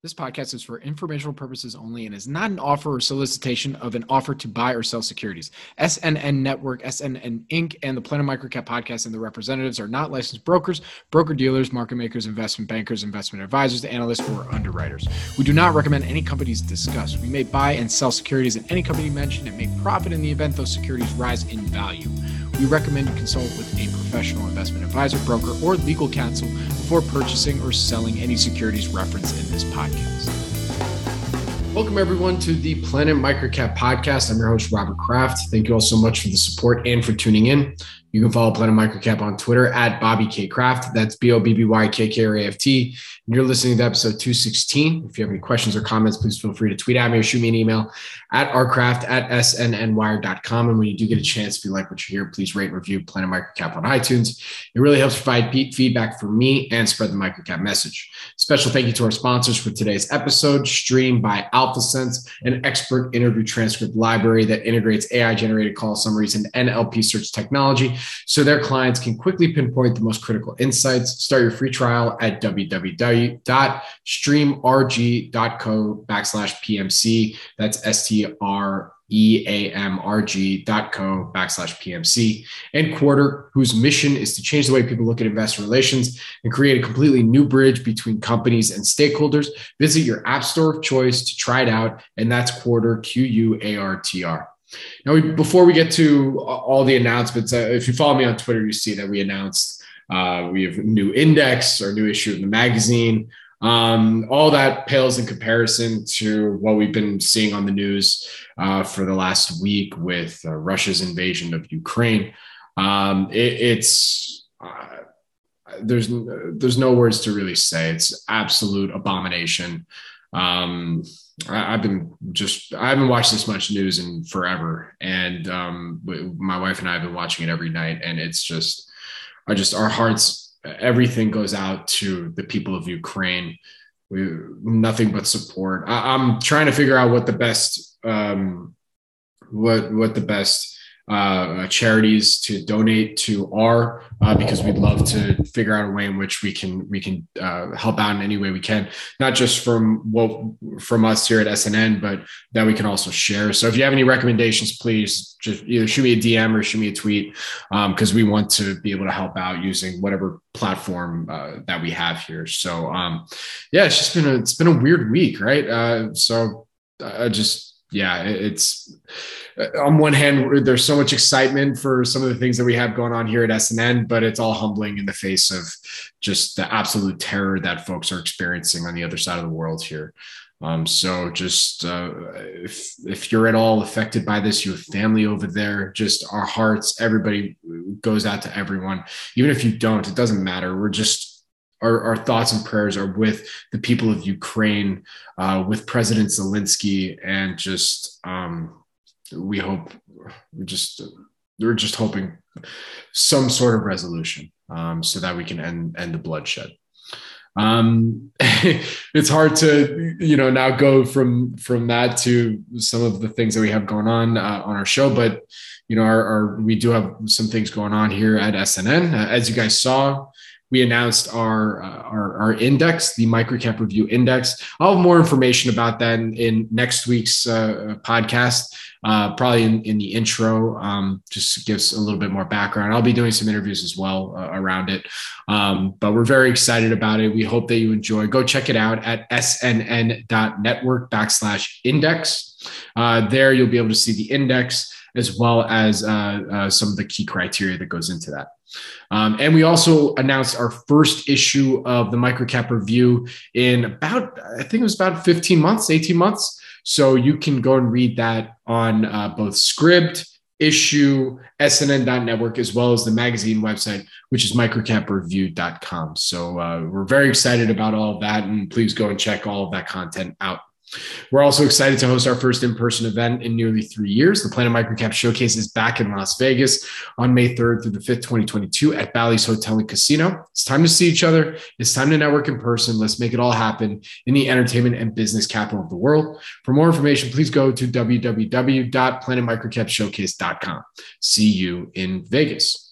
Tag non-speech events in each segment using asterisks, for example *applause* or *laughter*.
This podcast is for informational purposes only and is not an offer or solicitation of an offer to buy or sell securities. SNN Network, SNN Inc., and the Planet Microcap podcast and the representatives are not licensed brokers, broker dealers, market makers, investment bankers, investment advisors, analysts, or underwriters. We do not recommend any companies discussed. We may buy and sell securities in any company mentioned and may profit in the event those securities rise in value. We recommend you consult with a professional investment advisor, broker, or legal counsel before purchasing or selling any securities referenced in this podcast. Welcome, everyone, to the Planet Microcap podcast. I'm your host, Robert Kraft. Thank you all so much for the support and for tuning in. You can follow Planet Microcap on Twitter at Bobby K Kraft. That's B O B B Y K K R A F T. You're listening to episode 216. If you have any questions or comments, please feel free to tweet at me or shoot me an email at rkraft at snnwire.com. And when you do get a chance, if you like what you hear, please rate and review Planet Microcap on iTunes. It really helps provide feedback for me and spread the Microcap message. Special thank you to our sponsors for today's episode, streamed by AlphaSense, an expert interview transcript library that integrates AI generated call summaries and NLP search technology so their clients can quickly pinpoint the most critical insights. Start your free trial at www.streamrg.co backslash PMC. That's S T R E-A-M-R-G dot co backslash PMC and Quartr, whose mission is to change the way people look at investor relations and create a completely new bridge between companies and stakeholders. Visit your app store of choice to try it out. And that's Quartr, Q-U-A-R-T-R. Now, we, before we get to all the announcements, uh, if you follow me on Twitter, you see that we announced uh, we have new index or new issue of the magazine. Um, all that pales in comparison to what we've been seeing on the news uh, for the last week with uh, Russia's invasion of Ukraine. Um, it, it's uh, there's there's no words to really say. It's absolute abomination. Um, I, have been just I haven't watched this much news in forever, and um, my wife and I have been watching it every night, and it's just, I just our hearts, everything goes out to the people of Ukraine. We nothing but support. I, am trying to figure out what the best, um, what what the best uh, charities to donate to are uh, because we'd love to figure out a way in which we can we can uh, help out in any way we can not just from what from us here at SNN but that we can also share. So if you have any recommendations please just either shoot me a DM or shoot me a tweet because um, we want to be able to help out using whatever platform uh, that we have here. So um, yeah it's just been a it's been a weird week right? Uh, so I just yeah, it's uh, on one hand, there's so much excitement for some of the things that we have going on here at SNN, but it's all humbling in the face of just the absolute terror that folks are experiencing on the other side of the world here. Um, so just uh, if if you're at all affected by this, you have family over there. Just our hearts, everybody goes out to everyone. Even if you don't, it doesn't matter. We're just our, our thoughts and prayers are with the people of Ukraine, uh, with President Zelensky, and just um, we hope we just we're just hoping some sort of resolution um, so that we can end end the bloodshed. Um, *laughs* it's hard to you know now go from from that to some of the things that we have going on uh, on our show, but you know our, our, we do have some things going on here at SNN. Uh, as you guys saw, we announced our, uh, our, our index, the microcap review index. I'll have more information about that in, in next week's uh, podcast, uh, probably in, in the intro. Um, just gives a little bit more background. I'll be doing some interviews as well uh, around it, um, but we're very excited about it. We hope that you enjoy. Go check it out at snn.network backslash index. Uh, there, you'll be able to see the index as well as uh, some of the key criteria that goes into that. Um, and we also announced our first Issuu of the microcap review in about, I think it was about 15 months, 18 months. So you can go and read that on uh, both Scribd issue, SNN.network, as well as the magazine website, which is microcapreview.com. So uh, we're very excited about all of that. And please go and check all of that content out. We're also excited to host our first in person event in nearly three years. The Planet Microcap Showcase is back in Las Vegas on May 3rd through the 5th, 2022 at Bally's Hotel and Casino. It's time to see each other. It's time to network in person. Let's make it all happen in the entertainment and business capital of the world. For more information, please go to www.planetmicrocapshowcase.com. See you in Vegas.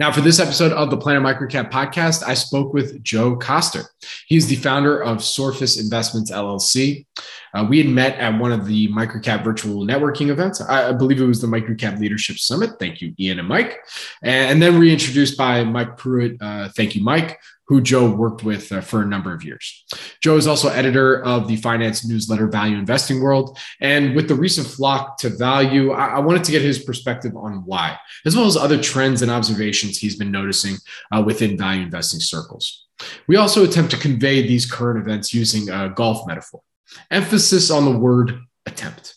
Now, for this episode of the Planet Microcap podcast, I spoke with Joe Koster. He's the founder of Sorfis Investments LLC. Uh, we had met at one of the Microcap virtual networking events. I, I, believe it was the Microcap Leadership Summit. Thank you, Ian and Mike. And, and then reintroduced by Mike Pruitt. Uh, thank you, Mike, who Joe worked with uh, for a number of years. Joe is also editor of the finance newsletter Value Investing World. And with the recent flock to value, I, I wanted to get his perspective on why, as well as other trends and observations he's been noticing uh, within value investing circles. We also attempt to convey these current events using a golf metaphor, emphasis on the word attempt.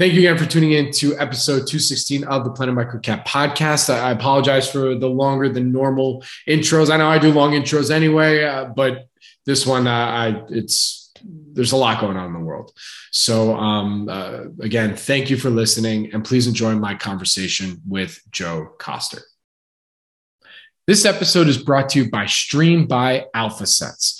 Thank you again for tuning in to episode 216 of the Planet Microcap podcast. I apologize for the longer than normal intros. I know I do long intros anyway, uh, but this one, uh, I it's there's a lot going on in the world. So um, uh, again, thank you for listening, and please enjoy my conversation with Joe Koster. This episode is brought to you by Stream by AlphaSense.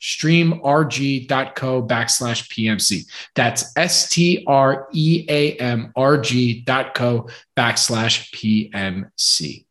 www.streamrg.co backslash PMC. That's S T R E A M R G dot co backslash PMC.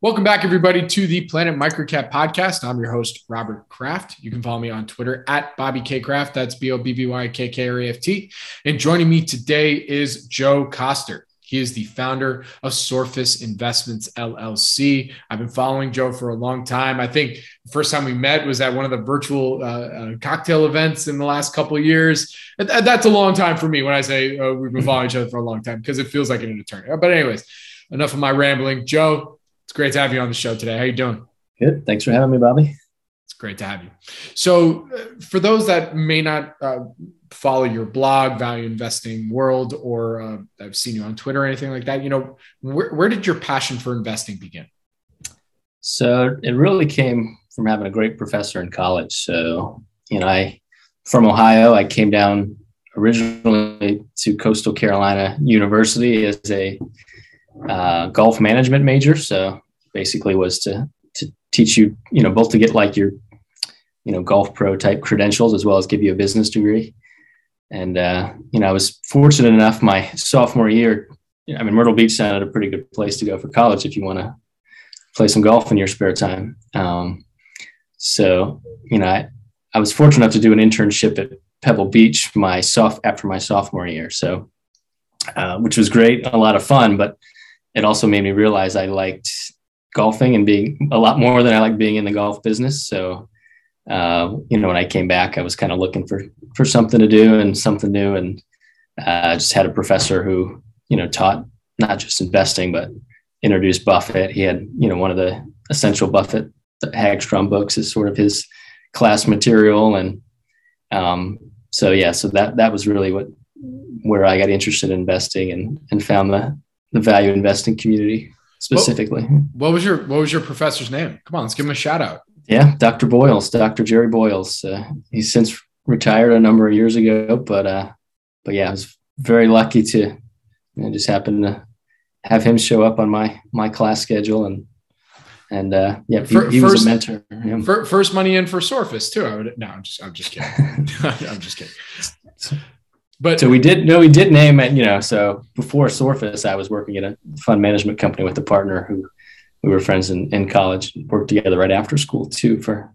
Welcome back, everybody, to the Planet Microcap podcast. I'm your host, Robert Kraft. You can follow me on Twitter at Bobby K Kraft. That's B O B B Y K K R A F T. And joining me today is Joe Koster. He is the founder of Sorfis Investments LLC. I've been following Joe for a long time. I think the first time we met was at one of the virtual uh, uh, cocktail events in the last couple of years. That's a long time for me when I say uh, we've been following each other for a long time because it feels like an eternity. But anyways, enough of my rambling. Joe, it's great to have you on the show today. How you doing? Good. Thanks for having me, Bobby. It's great to have you. So, uh, for those that may not uh, follow your blog, Value Investing World, or uh, I've seen you on Twitter or anything like that, you know, where, where did your passion for investing begin? So it really came from having a great professor in college. So, you know, I, from Ohio, I came down originally to Coastal Carolina University as a uh, golf management major. So basically was to, to teach you, you know, both to get like your, you know, golf pro type credentials as well as give you a business degree. And, uh, you know, I was fortunate enough my sophomore year. I mean, Myrtle Beach sounded a pretty good place to go for college if you want to play some golf in your spare time. Um, so, you know, I, I was fortunate enough to do an internship at Pebble Beach my soft after my sophomore year. So, uh, which was great, a lot of fun, but it also made me realize I liked golfing and being a lot more than I like being in the golf business. So, uh, you know, when I came back, I was kind of looking for for something to do and something new, and uh, just had a professor who you know taught not just investing but introduced Buffett. He had you know one of the essential Buffett the Hagstrom books is sort of his class material, and um, so yeah, so that that was really what where I got interested in investing and and found the the value investing community specifically. What, what was your what was your professor's name? Come on, let's give him a shout out. Yeah, Dr. Boyles, Dr. Jerry Boyles. Uh, he's since retired a number of years ago, but uh, but yeah, I was very lucky to you know, just happen to have him show up on my my class schedule and and uh, yeah, he, he was a mentor. Yeah. First money in for Sorfis too. I would no, I'm just I'm just kidding. *laughs* I'm just kidding. But so we did no, we did name it. You know, so before Sorfis, I was working at a fund management company with a partner who we were friends in, in college, worked together right after school too for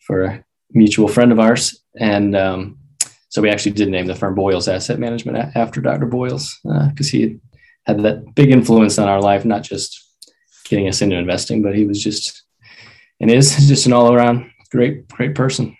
for a mutual friend of ours, and um, so we actually did name the firm Boyles Asset Management after Dr. Boyles because uh, he had that big influence on our life, not just getting us into investing, but he was just and is *laughs* just an all around great, great person.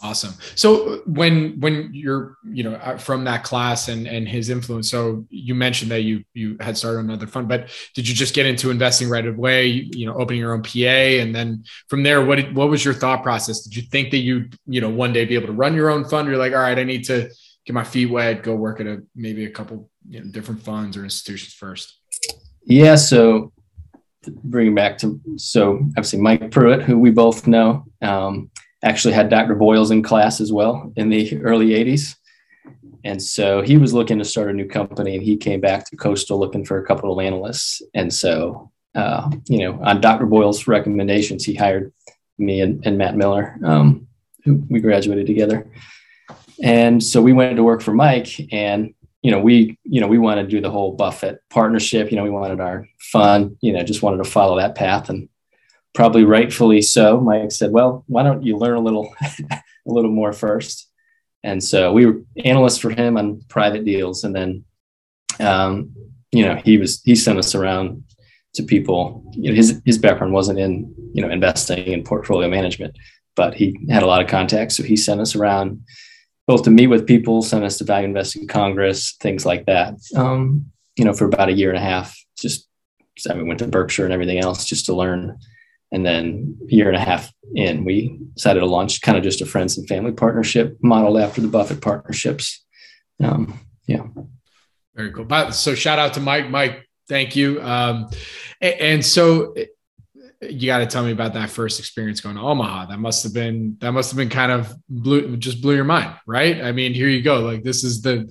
Awesome. So when when you're you know uh, from that class and and his influence, so you mentioned that you you had started another fund, but did you just get into investing right away? You, you know, opening your own PA, and then from there, what did, what was your thought process? Did you think that you you know one day be able to run your own fund? You're like, all right, I need to get my feet wet, go work at a maybe a couple you know, different funds or institutions first. Yeah. So bringing back to so obviously Mike Pruitt, who we both know, um, actually had Dr. Boyles in class as well in the early 80s. And so he was looking to start a new company and he came back to Coastal looking for a couple of analysts. And so, uh, you know, on Dr. Boyles' recommendations, he hired me and, and Matt Miller, um, who we graduated together. And so we went to work for Mike and you know, we, you know, we wanted to do the whole Buffett partnership. You know, we wanted our fun, you know, just wanted to follow that path. And probably rightfully so, Mike said, well, why don't you learn a little, *laughs* a little more first? And so we were analysts for him on private deals. And then, um, you know, he was, he sent us around to people, you know, his, his background wasn't in, you know, investing and portfolio management, but he had a lot of contacts. So he sent us around both to meet with people, send us to Value Investing Congress, things like that. Um, you know, for about a year and a half, just I mean, went to Berkshire and everything else just to learn. And then a year and a half in, we decided to launch kind of just a friends and family partnership modeled after the Buffett partnerships. Um, yeah. Very cool. So shout out to Mike. Mike, thank you. Um, and so you got to tell me about that first experience going to Omaha. That must have been that must have been kind of blew just blew your mind, right? I mean, here you go. Like this is the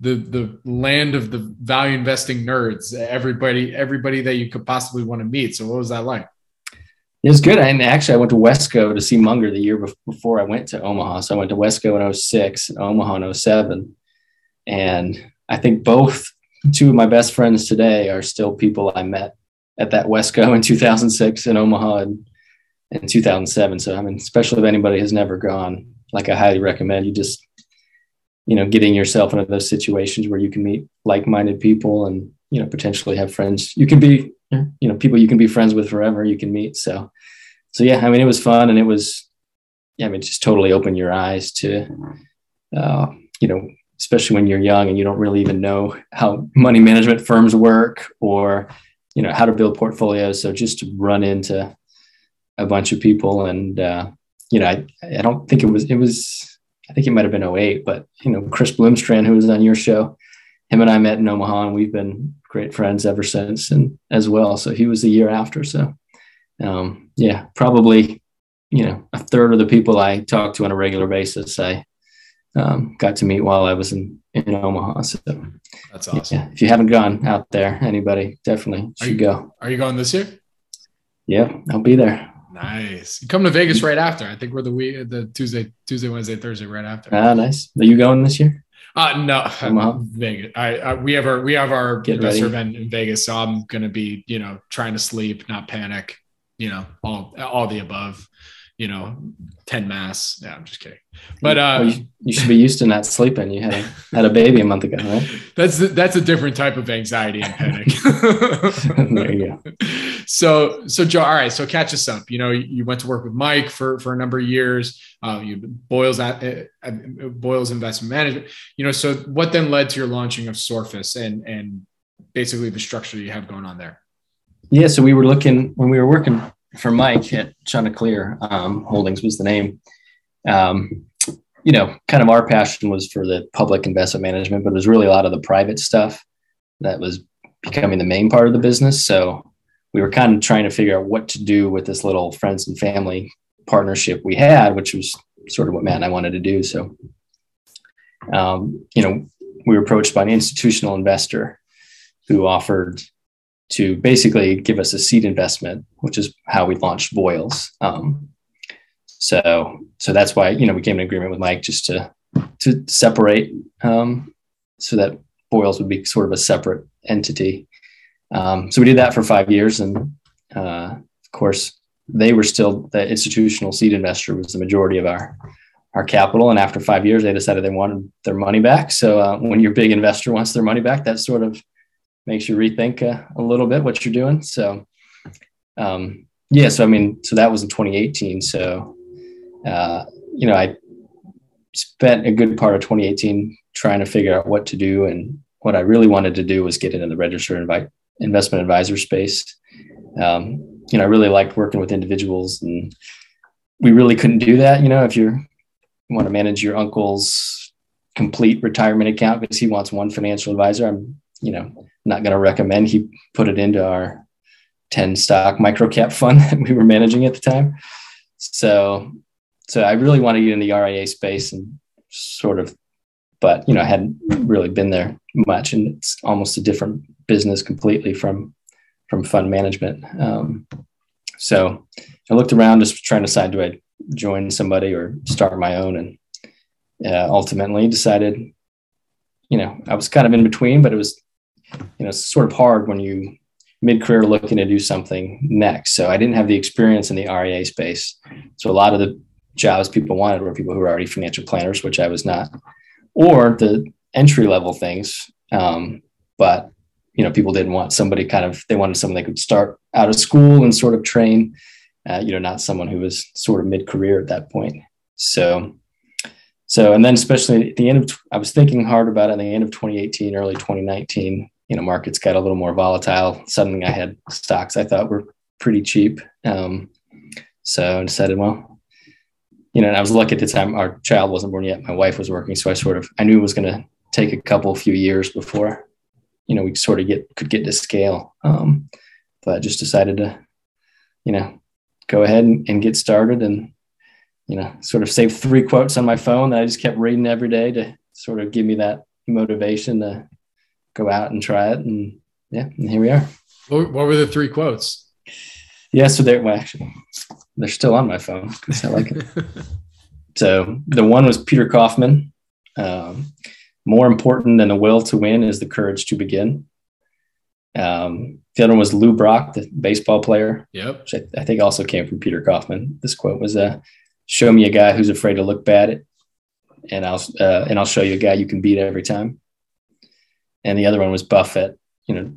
the the land of the value investing nerds. Everybody everybody that you could possibly want to meet. So what was that like? It was good. And actually, I went to Wesco to see Munger the year before I went to Omaha. So I went to Wesco in 06, Omaha in 07. And I think both two of my best friends today are still people I met at that Wesco in 2006 in Omaha in, in 2007. So, I mean, especially if anybody has never gone, like I highly recommend you just, you know, getting yourself into those situations where you can meet like-minded people and, you know, potentially have friends. You can be, you know, people you can be friends with forever. You can meet. So, so yeah, I mean, it was fun and it was, yeah, I mean, just totally open your eyes to, uh, you know, especially when you're young and you don't really even know how money management firms work or you know how to build portfolios so just to run into a bunch of people and uh, you know I, I don't think it was it was i think it might have been 08 but you know chris bloomstran who was on your show him and i met in omaha and we've been great friends ever since and as well so he was the year after so um, yeah probably you know a third of the people i talk to on a regular basis i um, got to meet while I was in, in Omaha. So that's awesome. Yeah, if you haven't gone out there, anybody definitely should you, go. Are you going this year? Yeah, I'll be there. Nice. You come to Vegas right after. I think we're the week, the Tuesday, Tuesday, Wednesday, Thursday, right after. Ah, nice. Are you going this year? Uh no, *laughs* I'm *laughs* Vegas. I, I, we have our we have our Get investor ready. event in Vegas, so I'm gonna be you know trying to sleep, not panic, you know all all the above you know, 10 mass. Yeah, I'm just kidding. But uh, well, you, you, should be used to not sleeping. You had a, had a baby a month ago, right? *laughs* That's that's a different type of anxiety and panic. *laughs* there you go. *laughs* So so Joe, all right. So catch us up. You know, you went to work with Mike for for a number of years. Uh, you Boyles at uh, Boyles Investment Management. You know, so what then led to your launching of Sorfis and and basically the structure you have going on there? Yeah, so we were looking when we were working for Mike at Chanticleer um, Holdings was the name. Um, you know, kind of our passion was for the public investment management, but it was really a lot of the private stuff that was becoming the main part of the business. So we were kind of trying to figure out what to do with this little friends and family partnership we had, which was sort of what Matt and I wanted to do. So, um, you know, we were approached by an institutional investor who offered to basically give us a seed investment, which is how we launched Boyles. Um, so, so that's why you know we came an agreement with Mike just to to separate, um, so that Boyles would be sort of a separate entity. Um, so we did that for five years, and uh, of course, they were still the institutional seed investor was the majority of our our capital. And after five years, they decided they wanted their money back. So uh, when your big investor wants their money back, that sort of makes you rethink uh, a little bit what you're doing. So um, yeah, so I mean, so that was in 2018. So uh, you know, I spent a good part of 2018 trying to figure out what to do, and what I really wanted to do was get into the registered invite investment advisor space. Um, you know, I really liked working with individuals and we really couldn't do that. You know, if you're, you want to manage your uncle's complete retirement account because he wants one financial advisor, I'm, you know, not going to recommend he put it into our 10 stock micro cap fund *laughs* that we were managing at the time. So, so I really wanted to get in the RIA space and sort of, but you know, I hadn't really been there much and it's almost a different business completely from from fund management. Um, so I looked around, just trying to decide do I join somebody or start my own, and uh, ultimately decided, you know, I was kind of in between, but it was, you know, it's sort of hard when you mid career looking to do something next. So I didn't have the experience in the RIA space. So a lot of the jobs people wanted were people who were already financial planners, which I was not, or the entry level things. Um, but you know, people didn't want somebody kind of, they wanted someone they could start out of school and sort of train, uh, you know, not someone who was sort of mid career at that point. So, so, and then especially at the end of, I was thinking hard about it at the end of 2018, early 2019, you know, markets got a little more volatile. Suddenly I had stocks I thought were pretty cheap. Um, so I decided, well, you know, and I was lucky at the time our child wasn't born yet. My wife was working. So I sort of, I knew it was going to take a couple few years before you know we sort of get could get to scale um, but I just decided to you know go ahead and, and, get started and you know sort of save three quotes on my phone that i just kept reading every day to sort of give me that motivation to go out and try it and yeah and here we are what were the three quotes yeah so they're well actually they're still on my phone because i like it *laughs* so the one was peter kaufman um, more important than the will to win is the courage to begin. Um, the other one was Lou Brock, the baseball player. Yep. Which I, I think also came from Peter Kaufman. This quote was, uh, "Show me a guy who's afraid to look bad, and I'll uh, and I'll show you a guy you can beat every time." And the other one was Buffett. You know,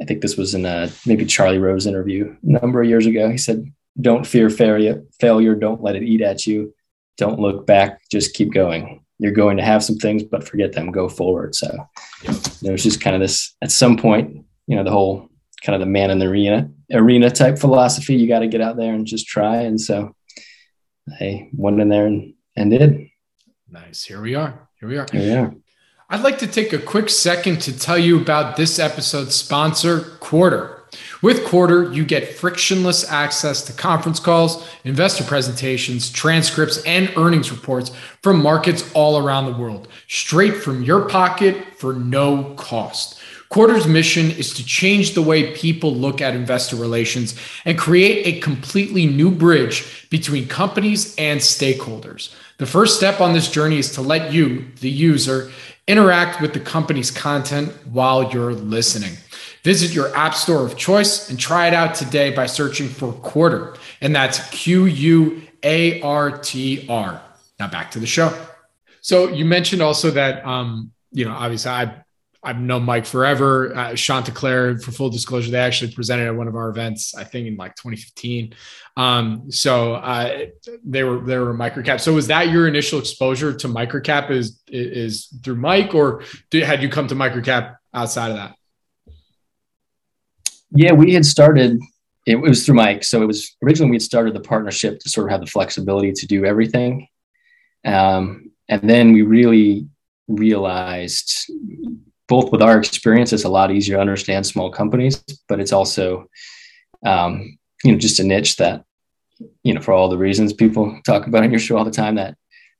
I think this was in a maybe Charlie Rose interview a number of years ago. He said, "Don't fear failure. Failure. Don't let it eat at you. Don't look back. Just keep going." you're going to have some things, but forget them, go forward. So there's just kind of this at some point, you know, the whole kind of the man in the arena arena type philosophy. You got to get out there and just try. And so I went in there and, and did. Nice. Here we are. Here we are. Here we are. I'd like to take a quick second to tell you about this episode's sponsor, Quartr. With Quartr, you get frictionless access to conference calls, investor presentations, transcripts, and earnings reports from markets all around the world, straight from your pocket for no cost. Quartr's mission is to change the way people look at investor relations and create a completely new bridge between companies and stakeholders. The first step on this journey is to let you, the user, interact with the company's content while you're listening. Visit your app store of choice and try it out today by searching for Quartr. And that's Q U A R T R. Now back to the show. So you mentioned also that, um, you know, obviously I I've known Mike forever. Uh, Chanticleer, for full disclosure, they actually presented at one of our events, I think in like 2015. Um, so uh, they were they were microcap. So was that your initial exposure to microcap? Is is through Mike, or did, had you come to microcap outside of that? Yeah, we had started. It was through Mike. So it was originally we had started the partnership to sort of have the flexibility to do everything, um, and then we really realized both with our experience, it's a lot easier to understand small companies, but it's also, um, you know, just a niche that, you know, for all the reasons people talk about on your show all the time, that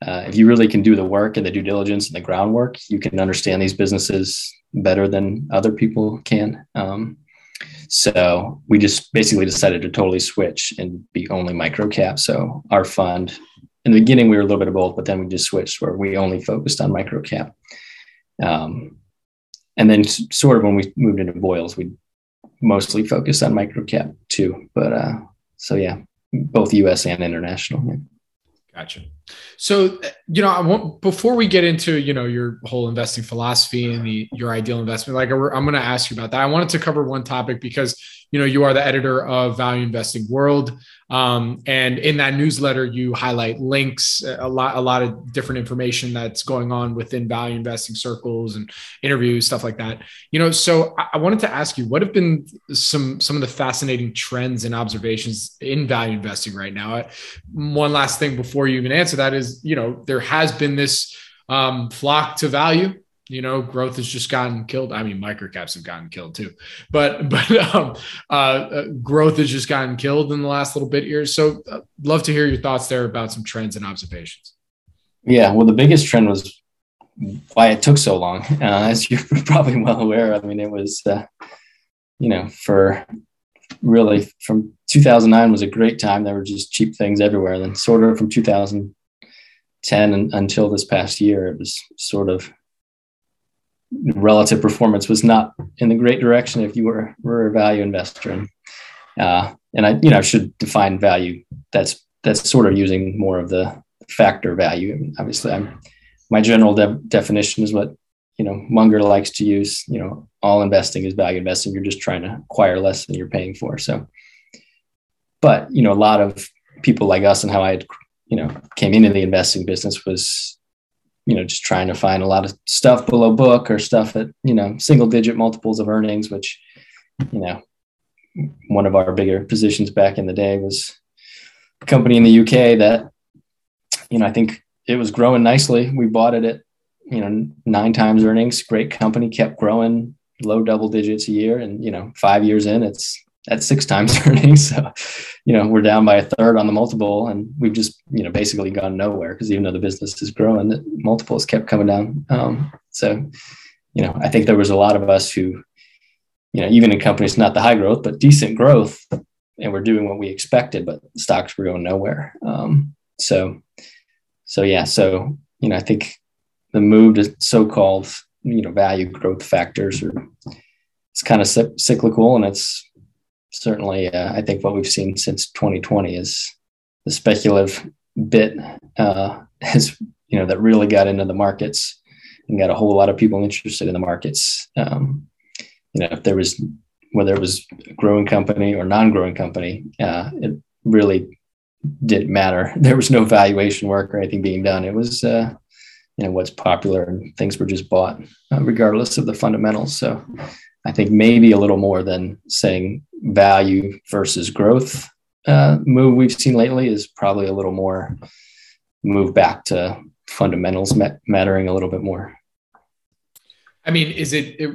uh, if you really can do the work and the due diligence and the groundwork, you can understand these businesses better than other people can. Um, so we just basically decided to totally switch and be only micro cap. So our fund, in the beginning, we were a little bit of both, but then we just switched where we only focused on micro cap. Um, and then sort of when we moved into Boyles we mostly focused on micro cap too. But uh, so yeah, both U.S. and international. Gotcha. So, you know, I want before we get into you know your whole investing philosophy and the your ideal investment, like I'm going to ask you about that. I wanted to cover one topic because you know you are the editor of Value Investing World, um, and in that newsletter you highlight links, a lot a lot of different information that's going on within value investing circles and interviews, stuff like that. You know, so I, wanted to ask you what have been some some of the fascinating trends and observations in value investing right now. One last thing before you even answer that is, you know, there has been this um, flock to value you know growth has just gotten killed. I mean microcaps have gotten killed too but *laughs* but um, uh, uh, growth has just gotten killed in the last little bit here. So uh, love to hear your thoughts there about some trends and observations. Yeah well the biggest trend was why it took so long. *laughs* Uh, as you're *laughs* probably well aware i mean it was uh, you know for really from 2009 was a great time. There were just cheap things everywhere. And then sort of from 2010 and, until this past year it was sort of relative performance was not in the great direction if you were, were a value investor. And, uh, and I, you know, should define value. That's, that's sort of using more of the factor value. Obviously I'm, my general de- definition is what, you know, Munger likes to use, you know, all investing is value investing. You're just trying to acquire less than you're paying for. So, but, you know, a lot of people like us and how I you know, came into the investing business was you know just trying to find a lot of stuff below book or stuff at you know single digit multiples of earnings which you know one of our bigger positions back in the day was a company in the UK that you know I think it was growing nicely. We bought it at you know nine times earnings. Great company kept growing low double digits a year. And you know 5 years in it's at six times *laughs* earnings. So, you know, we're down by a third on the multiple, and we've just, you know, basically gone nowhere because even though the business is growing, the multiples kept coming down. Um, so, you know, I think there was a lot of us who, you know, even in companies not the high growth but decent growth, and we're doing what we expected, but stocks were going nowhere. Um, so, so yeah, so you know, I think the move to so-called you know value growth factors are it's kind of cyclical and it's certainly, uh, I think what we've seen since 2020 is the speculative bit uh, *laughs* has, you know, that really got into the markets and got a whole lot of people interested in the markets. Um, you know, if there was, whether it was a growing company or non-growing company, uh, it really didn't matter. *laughs* There was no valuation work or anything being done. It was, uh, you know, what's popular and things were just bought uh, regardless of the fundamentals. So I think maybe a little more than saying value versus growth uh, move we've seen lately is probably a little more move back to fundamentals mattering a little bit more. I mean, is it, it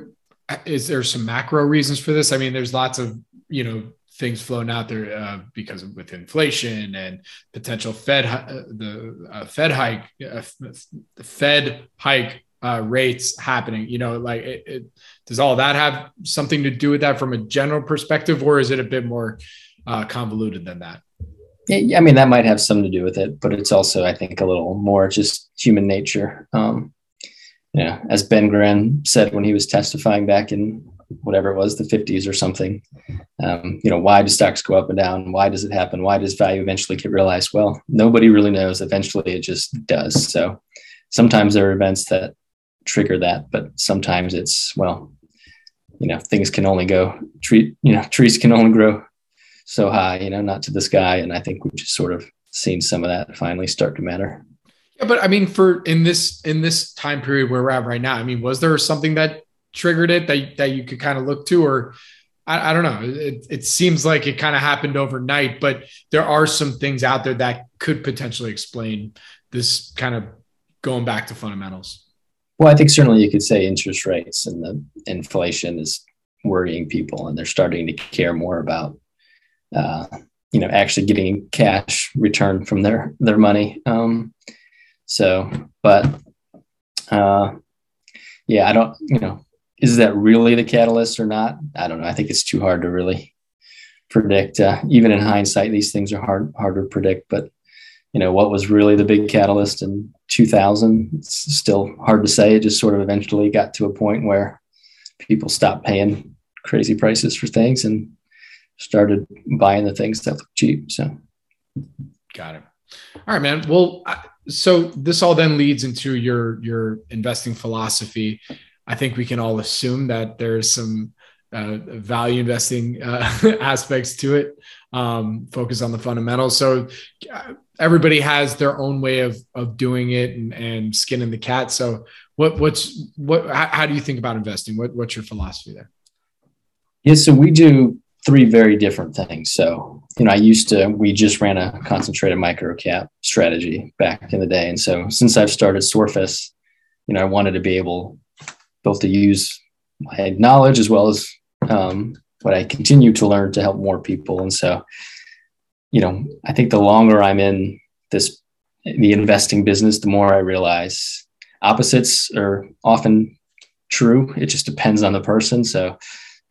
is there some macro reasons for this? I mean, there's lots of you know things flown out there uh, because of, with inflation and potential Fed uh, the uh, Fed hike, uh, the Fed hike uh, rates happening. You know, like it, it, does all that have something to do with that from a general perspective, or is it a bit more uh, convoluted than that? I mean, that might have something to do with it, but it's also, I think, a little more just human nature. Um, yeah, as Ben Graham said when he was testifying back in whatever it was, the 50s or something. Um, you know, why do stocks go up and down? Why does it happen? Why does value eventually get realized? Well, nobody really knows. Eventually, it just does. So sometimes there are events that trigger that, but sometimes it's well, you know, things can only go tree, you know, *laughs* trees can only grow so high, you know, not to the sky. And I think we've just sort of seen some of that finally start to matter. Yeah, but I mean, for in this in this time period where we're at right now, I mean, was there something that triggered it that that you could kind of look to, or I, I don't know. It, it seems like it kind of happened overnight, but there are some things out there that could potentially explain this kind of going back to fundamentals. Well, I think certainly you could say interest rates and the inflation is worrying people, and they're starting to care more about, uh, you know, actually getting cash returned from their their money. Um, So, but uh, yeah, I don't, you know, is that really the catalyst or not? I don't know. I think it's too hard to really predict. Uh, even in hindsight, these things are hard hard to predict. But you know, what was really the big catalyst in 2000? It's still hard to say. It just sort of eventually got to a point where people stopped paying crazy prices for things and started buying the things that look cheap. So, got it. All right, man. Well, so this all then leads into your your investing philosophy. I think we can all assume that there's some uh, value investing uh, *laughs* aspects to it. Um, focus on the fundamentals. So uh, everybody has their own way of of doing it and, and skinning the cat. So what what's what? How, do you think about investing? What what's your philosophy there? Yeah, so we do three very different things. So, you know, I used to, we just ran a concentrated micro cap strategy back in the day. And so since I've started Sorfis, you know, I wanted to be able both to use my knowledge as well as um, what I continue to learn to help more people. And so, you know, I think the longer I'm in this, the investing business, the more I realize opposites are often true. It just depends on the person. So,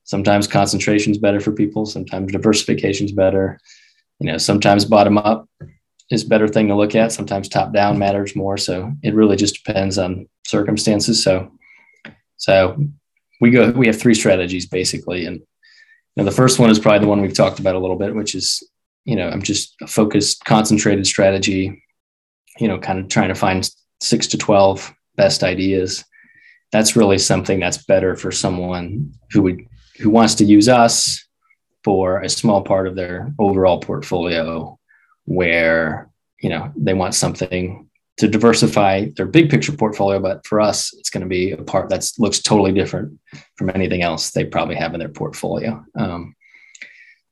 sometimes concentration is better for people sometimes diversification is better you know sometimes bottom up is better thing to look at sometimes top down matters more so it really just depends on circumstances so so we go we have three strategies basically and know, the first one is probably the one we've talked about a little bit which is you know i'm just a focused concentrated strategy you know kind of trying to find six to 12 best ideas. That's really something that's better for someone who would who wants to use us for a small part of their overall portfolio where you know they want something to diversify their big picture portfolio but for us it's going to be a part that looks totally different from anything else they probably have in their portfolio um,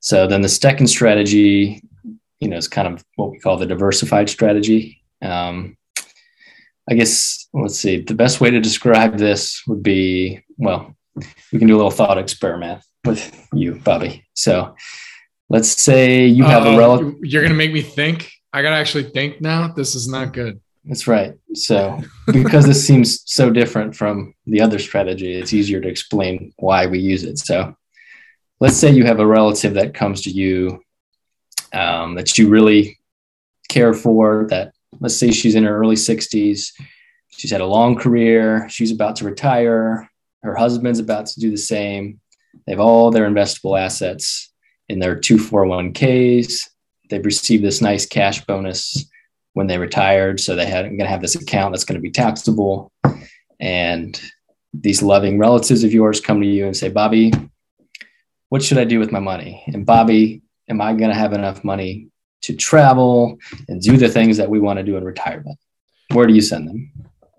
so then the second strategy you know is kind of what we call the diversified strategy um, i guess let's see the best way to describe this would be well we can do a little thought experiment with you, Bobby. So let's say you have Uh-oh, a relative. You're going to make me think. I got to actually think now. This is not good. That's right. So, because this seems so different from the other strategy, it's easier to explain why we use it. So, let's say you have a relative that comes to you um, that you really care for, that let's say she's in her early 60s, she's had a long career, she's about to retire, her husband's about to do the same. They have all their investable assets in their two 401ks. They've received this nice cash bonus when they retired. So they had going to have this account that's going to be taxable. And these loving relatives of yours come to you and say, Bobby, what should I do with my money? And Bobby, am I going to have enough money to travel and do the things that we want to do in retirement? Where do you send them?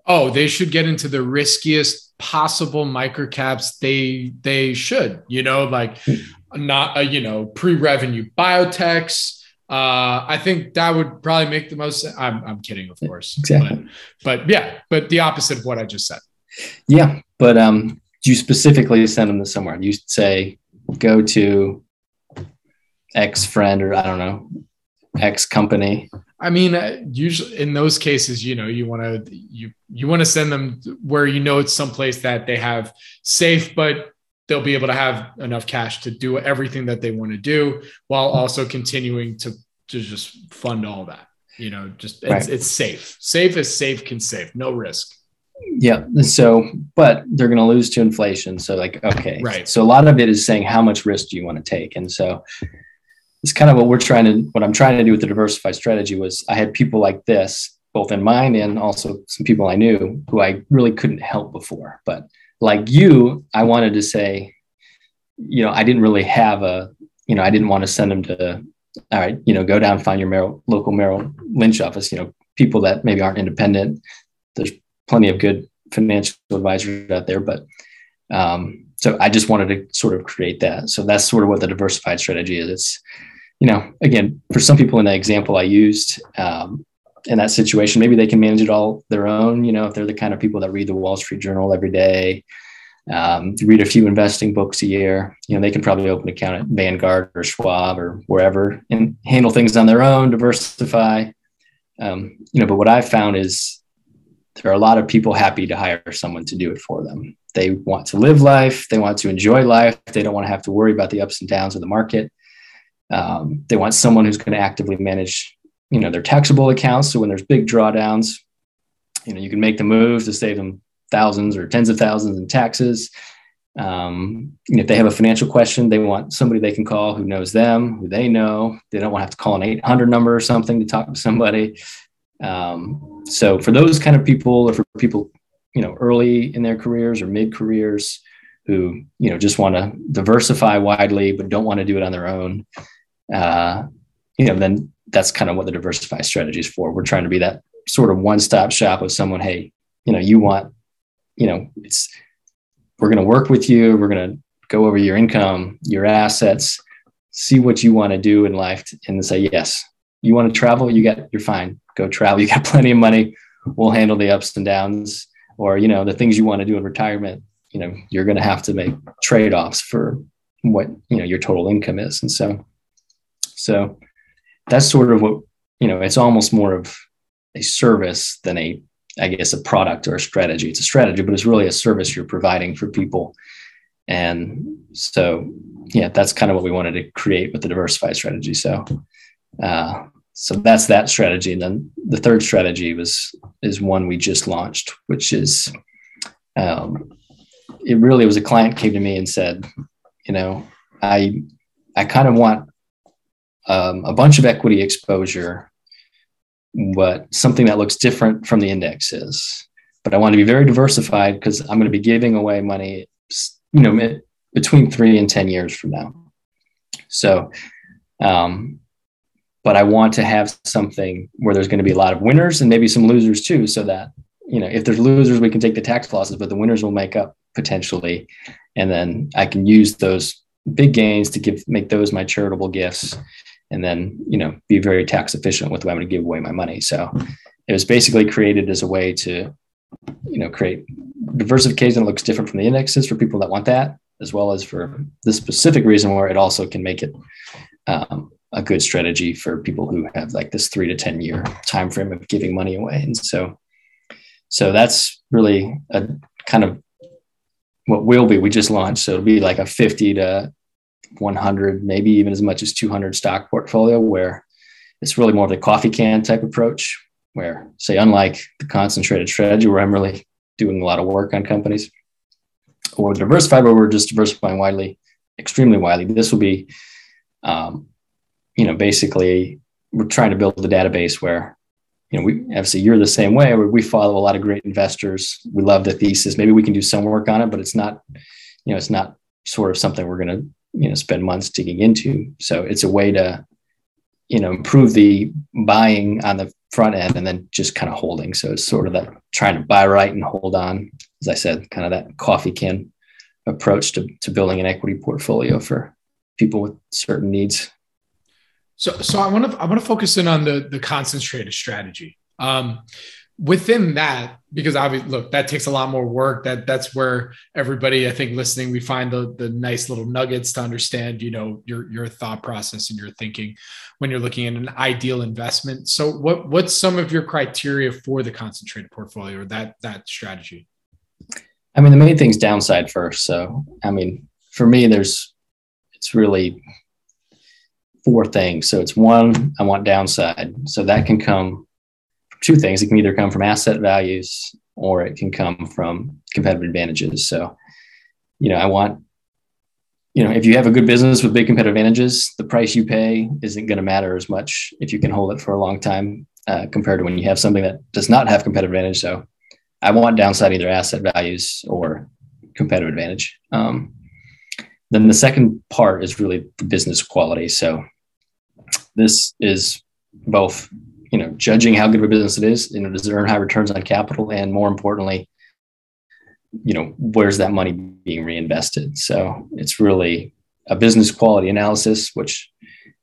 Oh, they should get into the riskiest possible microcaps they they should you know like hmm. not a, you know pre-revenue biotechs uh i think that would probably make the most i'm, I'm kidding of course exactly. but, but yeah but the opposite of what i just said. Yeah but um you specifically send them to somewhere. You say go to x friend or i don't know x company. I mean, uh, usually in those cases, you know, you want to you you want to send them where you know it's someplace that they have safe, but they'll be able to have enough cash to do everything that they want to do while also continuing to to just fund all that. You know, just it's, right. it's safe. Safe as safe can save, no risk. Yeah. So, but they're going to lose to inflation. So, like, okay. Right. So, a lot of it is saying how much risk do you want to take? And so, it's kind of what we're trying to what i'm trying to do with the diversified strategy was i had people like this both in mind and also some people i knew who i really couldn't help before but like you i wanted to say you know i didn't really have a you know i didn't want to send them to all right you know go down find your Merrill, local merrill lynch office. You know people that maybe aren't independent. There's plenty of good financial advisors out there but um, so i just wanted to sort of create that. So that's sort of what the diversified strategy is. It's you know, again, for some people in the example I used, um, in that situation, maybe they can manage it all their own. You know, if they're the kind of people that read the Wall Street Journal every day, um, read a few investing books a year, you know, they can probably open an account at Vanguard or Schwab or wherever and handle things on their own, diversify. um, you know, but what I've found is there are a lot of people happy to hire someone to do it for them. They want to live life. They want to enjoy life. They don't want to have to worry about the ups and downs of the market. Um, they want someone who's going to actively manage, you know, their taxable accounts. So when there's big drawdowns, you know, you can make the move to save them thousands or tens of thousands in taxes. Um, if they have a financial question, they want somebody they can call who knows them, who they know. They don't want to have to call an 800 number or something to talk to somebody. Um, so for those kind of people, or for people, you know, early in their careers or mid careers, who you know just want to diversify widely but don't want to do it on their own, uh, you know, then that's kind of what the diversify strategy is for. We're trying to be that sort of one stop shop of someone. Hey, you know, you want, you know, it's we're going to work with you. We're going to go over your income, your assets, see what you want to do in life, and say yes. You want to travel? You got. You're fine. Go travel. *laughs* You got plenty of money. We'll handle the ups and downs, or you know the things you want to do in retirement. You know you're going to have to make trade offs for what you know your total income is, and so so that's sort of what you know. It's almost more of a service than a I guess, a product or a strategy. It's a strategy, but it's really a service you're providing for people. And so, yeah, that's kind of what we wanted to create with the diversified strategy. So, uh, so that's that strategy. And then the third strategy was is one we just launched, which is, um, it really was a client came to me and said, you know, I I kind of want um, a bunch of equity exposure what something that looks different from the index is. But I want to be very diversified because I'm going to be giving away money, you know, between three and 10 years from now. So, um, but I want to have something where there's going to be a lot of winners and maybe some losers too, so that, you know, if there's losers, we can take the tax losses, but the winners will make up potentially. And then I can use those big gains to give, make those my charitable gifts and then you know be very tax efficient with the way I'm going to give away my money. So it was basically created as a way to you know create diversification that looks different from the indexes for people that want that, as well as for the specific reason where it also can make it um, a good strategy for people who have like this three to ten year time frame of giving money away. And so so that's really a kind of what will be we just launched so it'll be like a 50 to 100, maybe even as much as 200 stock portfolio, where it's really more of the coffee can type approach, where, say, unlike the concentrated strategy, where I'm really doing a lot of work on companies, or the diversified, where we're just diversifying widely, extremely widely. This will be, um, you know, basically we're trying to build a database where, you know, we obviously you're the same way we follow a lot of great investors. We love the thesis. Maybe we can do some work on it, but it's not, you know, it's not sort of something we're going to you know spend months digging into. So it's a way to you know improve the buying on the front end and then just kind of holding. So it's sort of that trying to buy right and hold on as i said kind of that coffee can approach to, to building an equity portfolio for people with certain needs. So so i want to i want to focus in on the the concentrated strategy. Um within that because obviously look that takes a lot more work. That that's where everybody i think listening we find the the nice little nuggets to understand you know your your thought process and your thinking when you're looking at an ideal investment. So what what's some of your criteria for the concentrated portfolio or that that strategy? I mean the main thing's downside first. So i mean for me there's it's really four things. So it's one i want downside. So that can come two things. It can either come from asset values or it can come from competitive advantages. So, you know, I want, you know, if you have a good business with big competitive advantages, the price you pay isn't going to matter as much if you can hold it for a long time uh, compared to when you have something that does not have competitive advantage. So, I want downside either asset values or competitive advantage. Um, then the second part is really the business quality. So, this is both you know, judging how good of a business it is, you know, does it earn high returns on capital? And more importantly, you know, where's that money being reinvested? So it's really a business quality analysis, which,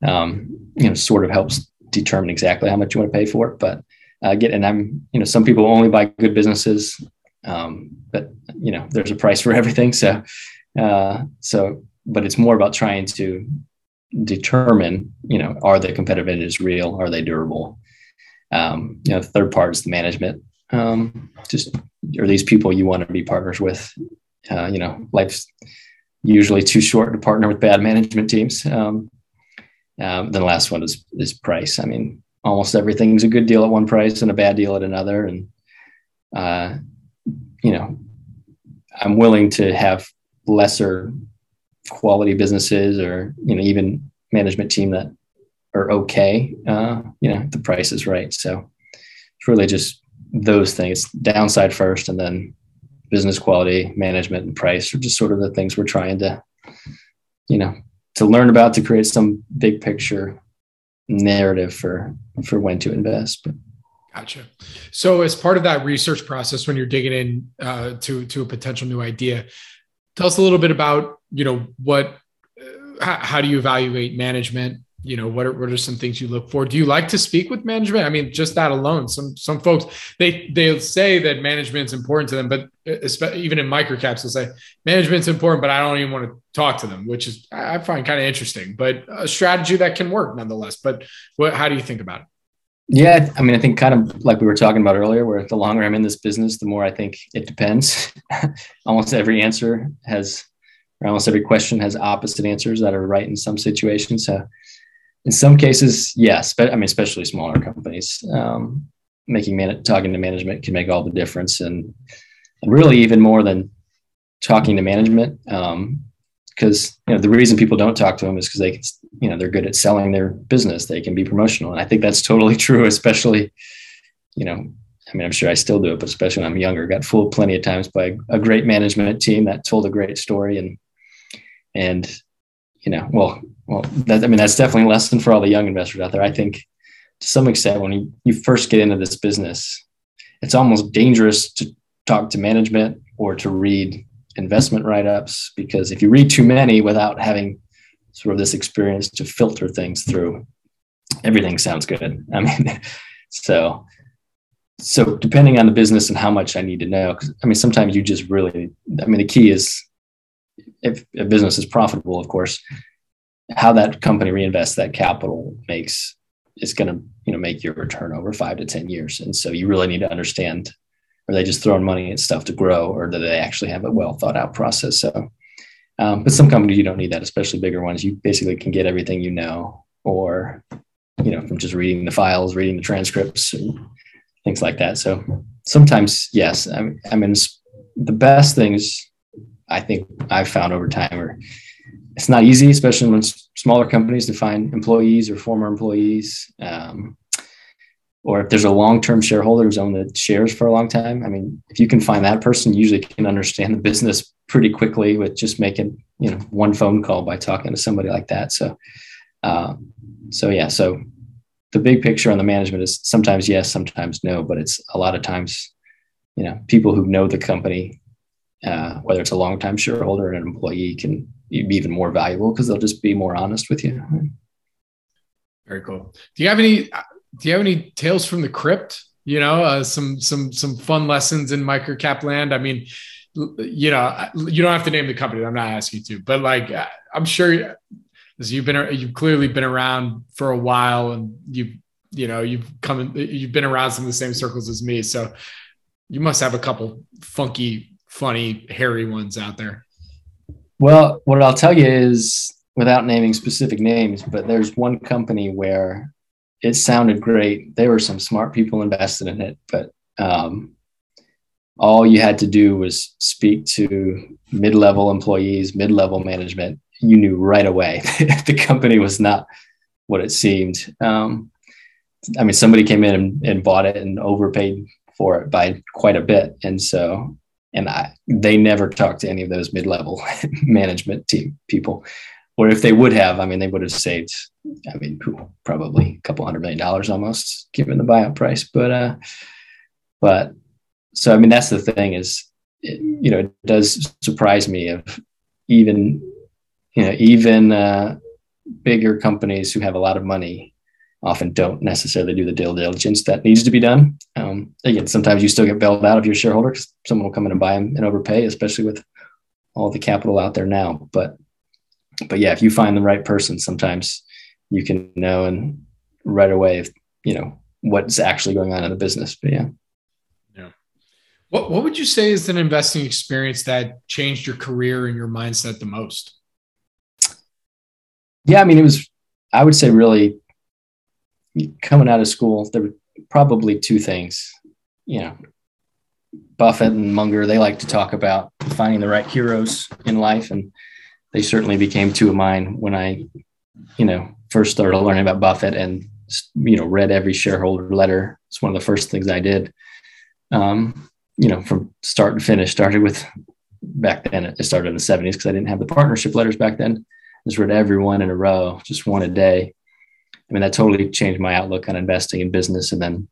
um, you know, sort of helps determine exactly how much you want to pay for it. But uh, get, and I'm, you know, some people only buy good businesses, um, but you know, there's a price for *laughs* everything. So, uh, so, but it's more about trying to determine, you know, are the competitive edges real? Are they durable? Um, you know, the third part is the management. Um, just are these people you want to be partners with? Uh, you know, life's usually too short to partner with bad management teams. Um, um, then the last one is is price. I mean, almost everything's a good deal at one price and a bad deal at another. And uh, you know, I'm willing to have lesser quality businesses or you know even management team that are okay. Uh, you know, the price is right. So it's really just those things. Downside first, and then business quality, management, and price are just sort of the things we're trying to, you know, to learn about to create some big picture narrative for for when to invest. Gotcha. So, as part of that research process, when you're digging in uh, to to a potential new idea, tell us a little bit about you know what, uh, how, how, do you evaluate management? You know, what are, what are some things you look for? Do you like to speak with management? I mean, just that alone, some some folks they they'll say that management's important to them, but uh, even in microcaps, they'll say management's important, but I don't even want to talk to them, which is I find kind of interesting, but a strategy that can work nonetheless. But what, how do you think about it? Yeah, I mean, I think kind of like we were talking about earlier, where the longer I'm in this business, the more I think it depends. *laughs* almost every answer has, or almost every question has opposite answers that are right in some situations. So, in some cases, yes, but I mean, especially smaller companies, um, making man- talking to management can make all the difference, and, and really even more than talking to management. Um, because you know the reason people don't talk to them is because they can, you know they're good at selling their business they can be promotional and i think that's totally *laughs* true especially you know i mean i'm sure i still do it but especially when i'm younger got fooled plenty of times by a great management team that told a great story and and you know well well that, i mean that's definitely a lesson for all the young investors out there. I think to some extent when you, you first get into this business it's almost dangerous to talk to management or to read investment write-ups because if you read too many without having sort of this experience to filter things through everything sounds good. I mean *laughs* so so depending on the business and how much i need to know i mean sometimes you just really i mean the key is if a business is profitable of course how that company reinvests that capital makes is going to you know make your return over five to ten years and so you really need to understand are they just throwing money at stuff to grow, or do they actually have a well thought out process? So, um, but some companies you don't need that, especially bigger ones. You basically can get everything you know, or you know, from just reading the files, reading the transcripts, things like that. So sometimes, yes, I mean, I mean, the best things I think I've found over time are it's not easy, especially when smaller companies to find employees or former employees. Um, or if there's a long-term shareholder who's owned the shares for a long time i mean if you can find that person you usually can understand the business pretty quickly with just making you know one phone call by talking to somebody like that so uh, so yeah so the big picture on the management is sometimes yes sometimes no but it's a lot of times you know people who know the company uh, whether it's a long-time shareholder or an employee can be even more valuable because they'll just be more honest with you very cool do you have any do you have any tales from the crypt? You know, uh, some some some fun lessons in microcap land. I mean, you know, you don't have to name the company. I'm not asking you to, but like, uh, I'm sure you've been you've clearly been around for a while, and you've you know you've come you've been around some of the same circles as me, so you must have a couple funky, funny, hairy ones out there. Well, what I'll tell you is, without naming specific names, but there's one company where it sounded great. There were some smart people invested in it, but um, all you had to do was speak to mid-level employees, mid-level management. You knew right away *laughs* the company was not what it seemed. Um, I mean, somebody came in and, and, bought it and overpaid for it by quite a bit, and so and I, they never talked to any of those mid-level *laughs* management team people or if they would have, I mean, they would have saved, I mean, probably a couple hundred million dollars almost given the buyout price. But, uh, but so, I mean, that's the thing is, it, you know, it does surprise me of even, you know, even uh, bigger companies who have a lot of money often don't necessarily do the due diligence that needs to be done. Um, again, sometimes you still get bailed out of your shareholder because someone will come in and buy them and overpay, especially with all the capital out there now. But but yeah, if you find the right person, sometimes you can know and right away if you know what's actually going on in the business. But yeah. Yeah. What What would you say is an investing experience that changed your career and your mindset the most? Yeah, I mean, it was. I would say really coming out of school, there were probably two things. You know, Buffett and Munger, they like to talk about finding the right heroes in life. And they certainly became two of mine when I, you know, first started learning about Buffett and, you know, read every shareholder letter. It's one of the first things I did. Um, you know, from start to finish, started with back then, it started in the 70s because I didn't have the partnership letters back then. Just read every one in a row, just one a day. I mean, that totally changed my outlook on investing in business. And then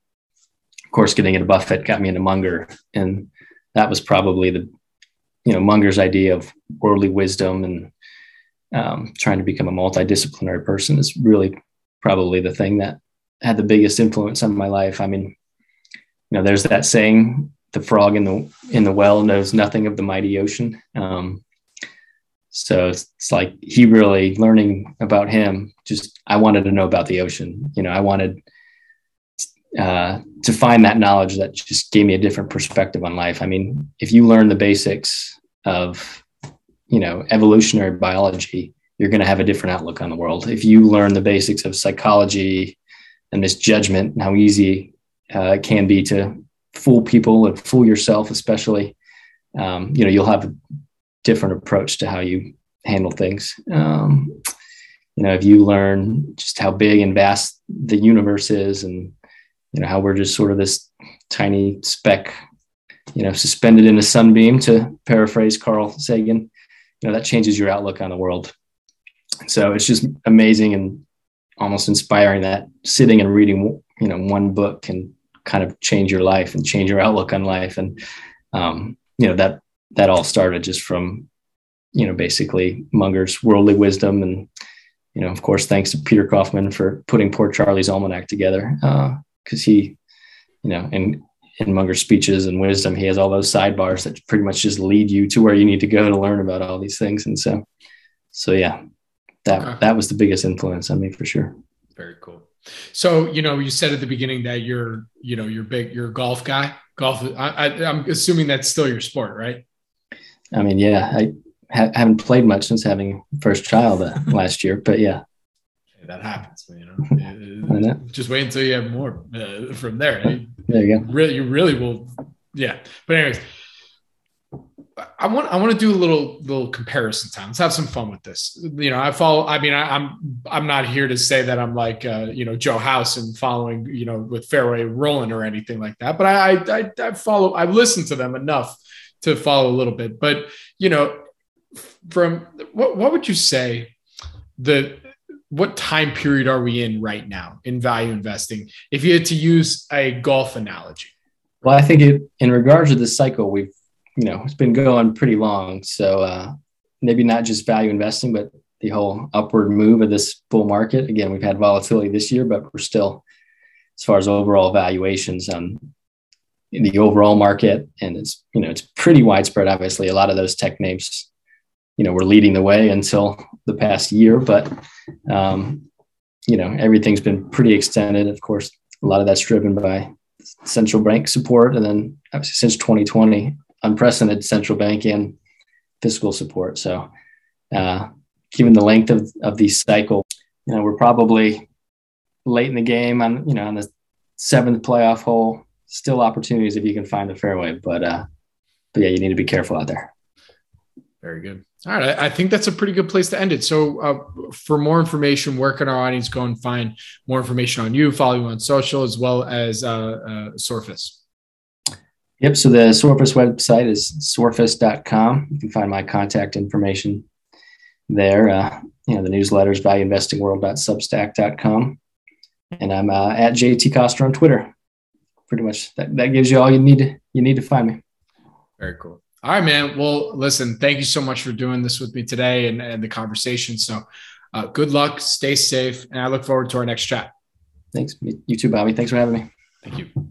of course, getting into Buffett got me into Munger, and that was probably the, you know, Munger's idea of worldly wisdom and um, trying to become a multidisciplinary person is really probably the thing that had the biggest influence on my life. I mean, you know, there's that saying, "The frog in the in the well knows nothing of the mighty ocean." Um, so it's, it's like he really learning about him. Just I wanted to know about the ocean. You know, I wanted uh, to find that knowledge that just gave me a different perspective on life. I mean, if you learn the basics of, you know, evolutionary biology, you're going to have a different outlook on the world. If you learn the basics of psychology and misjudgment and how easy uh, it can be to fool people and fool yourself, especially, um, you know, you'll have different approach to how you handle things. Um, you know, if you learn just how big and vast the universe is and you know how we're just sort of this tiny speck you know suspended in a sunbeam to paraphrase carl sagan you know that changes your outlook on the world so it's just amazing and almost inspiring that sitting and reading you know one book can kind of change your life and change your outlook on life and um, you know that that all started just from you know basically munger's worldly wisdom and you know of course thanks to peter kaufman for putting poor charlie's almanac together uh, because he, you know, in in Munger's speeches and wisdom, he has all those sidebars that pretty much just lead you to where you need to go to learn about all these things. And so, so yeah, that okay. that was the biggest influence on me for sure. Very cool. So you know, you said at the beginning that you're, you know, you're big, you're a golf guy. Golf. I, am assuming that's still your sport, right? I mean, yeah, I ha- haven't played much since having first child uh, *laughs* last year, but yeah, that happens. You know, *laughs* just wait until you have more uh, from there. There you go. Really, you really will. Yeah. But anyways, I want I want to do a little little comparison time. Let's have some fun with this. You know, I follow. I mean, I, am I'm, I'm not here to say that I'm like uh, you know Joe House and following you know with fairway rolling or anything like that. But I I I follow. I've listened to them enough to follow a little bit. But you know, from what what would you say the what time period are we in right now in value investing? If you had to use a golf analogy. Well i think it, in regards to this cycle we've you know it's been going pretty long. So uh, maybe not just value investing but the whole upward move of this bull market. Again we've had volatility this year but we're still as far as overall valuations on in the overall market and it's you know it's pretty widespread obviously a lot of those tech names you know were leading the way until the past year, but um, you know everything's been pretty extended. Of course, a lot of that's driven by central bank support, and then obviously since 2020, unprecedented central bank and fiscal support. So, uh, given the length of of the cycle, you know we're probably late in the game on you know on the seventh playoff hole. Still opportunities if you can find the fairway, but uh, but yeah, you need to be careful out there. Very good. All right. I think that's a pretty good place to end it. So, uh, for more information, where can our audience go and find more information on you, follow you on social, as well as uh, uh, Sorfis? Yep. So, the Sorfis website is sorfis.com. You can find my contact information there. Uh, you know, the newsletters, valueinvestingworld.substack.com. And I'm uh, at JT Koster on Twitter. Pretty much that, that gives you all you need to, you need to find me. Very cool. All right, man. Well, listen, thank you so much for doing this with me today and, and the conversation. So, uh, good luck, stay safe, and I look forward to our next chat. Thanks. You too, Bobby. Thanks for having me. Thank you.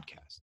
podcast.